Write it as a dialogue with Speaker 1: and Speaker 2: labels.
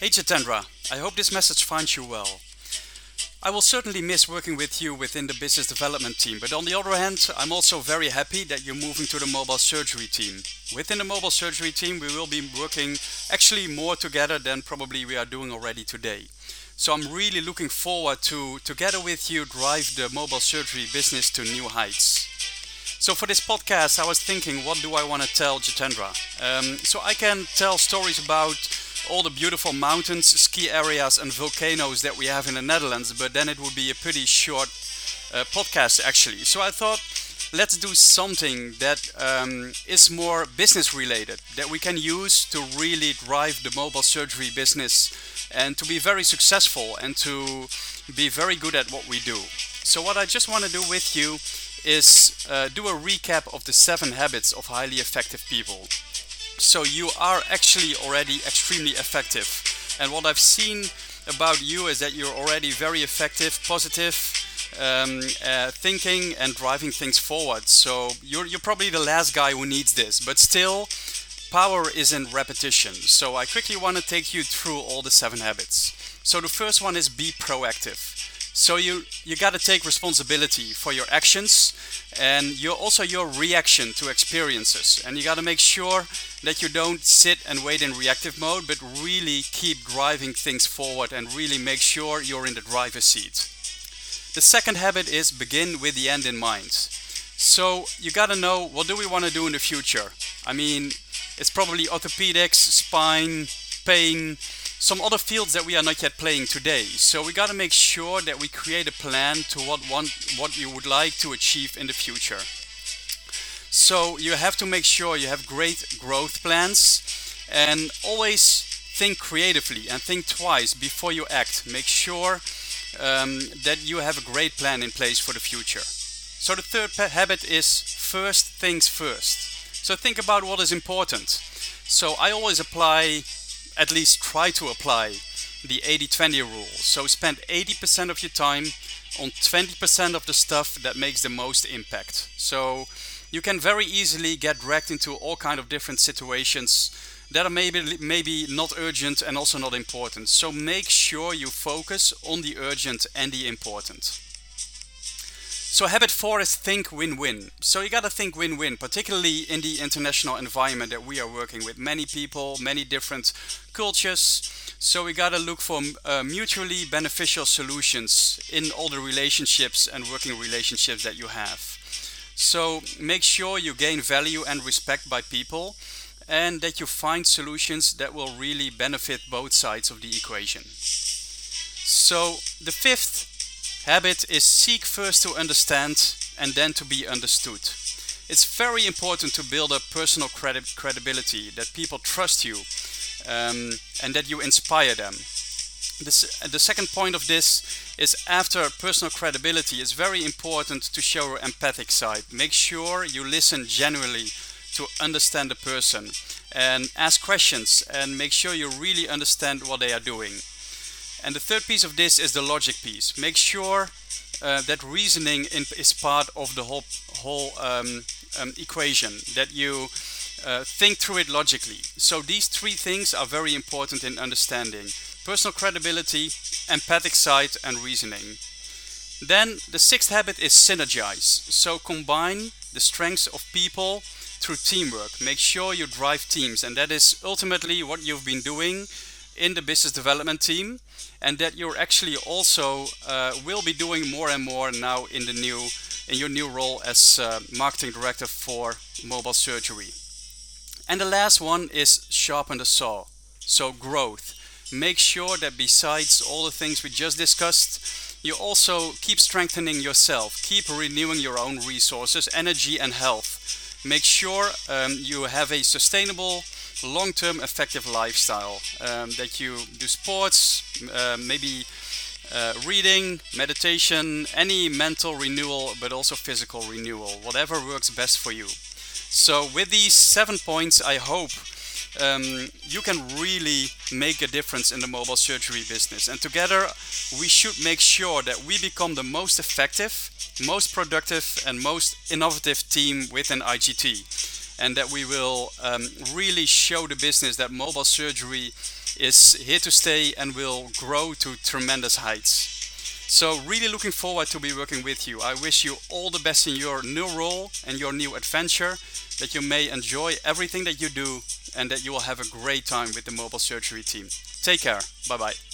Speaker 1: Hey Jitendra, I hope this message finds you well. I will certainly miss working with you within the business development team, but on the other hand, I'm also very happy that you're moving to the mobile surgery team. Within the mobile surgery team, we will be working actually more together than probably we are doing already today. So I'm really looking forward to, together with you, drive the mobile surgery business to new heights. So for this podcast, I was thinking, what do I want to tell Jitendra? Um, so I can tell stories about all the beautiful mountains, ski areas, and volcanoes that we have in the Netherlands, but then it would be a pretty short uh, podcast actually. So I thought, let's do something that um, is more business related, that we can use to really drive the mobile surgery business and to be very successful and to be very good at what we do. So, what I just want to do with you is uh, do a recap of the seven habits of highly effective people. So, you are actually already extremely effective. And what I've seen about you is that you're already very effective, positive, um, uh, thinking, and driving things forward. So, you're, you're probably the last guy who needs this, but still, power is in repetition. So I quickly want to take you through all the seven habits. So the first one is be proactive. So you you got to take responsibility for your actions and you also your reaction to experiences. And you got to make sure that you don't sit and wait in reactive mode, but really keep driving things forward and really make sure you're in the driver's seat. The second habit is begin with the end in mind. So you got to know what do we want to do in the future. I mean, it's probably orthopedics, spine, pain, some other fields that we are not yet playing today. So we got to make sure that we create a plan to what one what you would like to achieve in the future. So you have to make sure you have great growth plans and always think creatively and think twice before you act. Make sure um, that you have a great plan in place for the future. So the third habit is first things first. So think about what is important. So I always apply, at least try to apply, the 80 20 rule. So spend 80% of your time on 20% of the stuff that makes the most impact. So you can very easily get dragged into all kind of different situations that are maybe maybe not urgent and also not important. So make sure you focus on the urgent and the important. So habit four is think win-win. So you gotta think win-win, particularly in the international environment that we are working with. Many people, many different cultures. So we gotta look for uh, mutually beneficial solutions in all the relationships and working relationships that you have. So make sure you gain value and respect by people and that you find solutions that will really benefit both sides of the equation. So the fifth Habit is seek first to understand and then to be understood. It's very important to build up personal credi- credibility, that people trust you um, and that you inspire them. This, the second point of this is after personal credibility, it's very important to show your empathic side. Make sure you listen genuinely to understand the person and ask questions and make sure you really understand what they are doing. And the third piece of this is the logic piece. Make sure uh, that reasoning in, is part of the whole whole um, um, equation. That you uh, think through it logically. So these three things are very important in understanding: personal credibility, empathic side, and reasoning. Then the sixth habit is synergize. So combine the strengths of people through teamwork. Make sure you drive teams, and that is ultimately what you've been doing in the business development team and that you're actually also uh, will be doing more and more now in the new in your new role as uh, marketing director for mobile surgery. And the last one is sharpen the saw. So growth. Make sure that besides all the things we just discussed, you also keep strengthening yourself, keep renewing your own resources, energy, and health. Make sure um, you have a sustainable long-term effective lifestyle um, that you do sports uh, maybe uh, reading meditation any mental renewal but also physical renewal whatever works best for you. So with these seven points i hope um, you can really make a difference in the mobile surgery business. And together we should make sure that we become the most effective most productive and most innovative team within IGT and that we will um, really show the business that mobile surgery is here to stay and will grow to tremendous heights. So really looking forward to be working with you. I wish you all the best in your new role and your new adventure, that you may enjoy everything that you do and that you will have a great time with the mobile surgery team. Take care. Bye bye.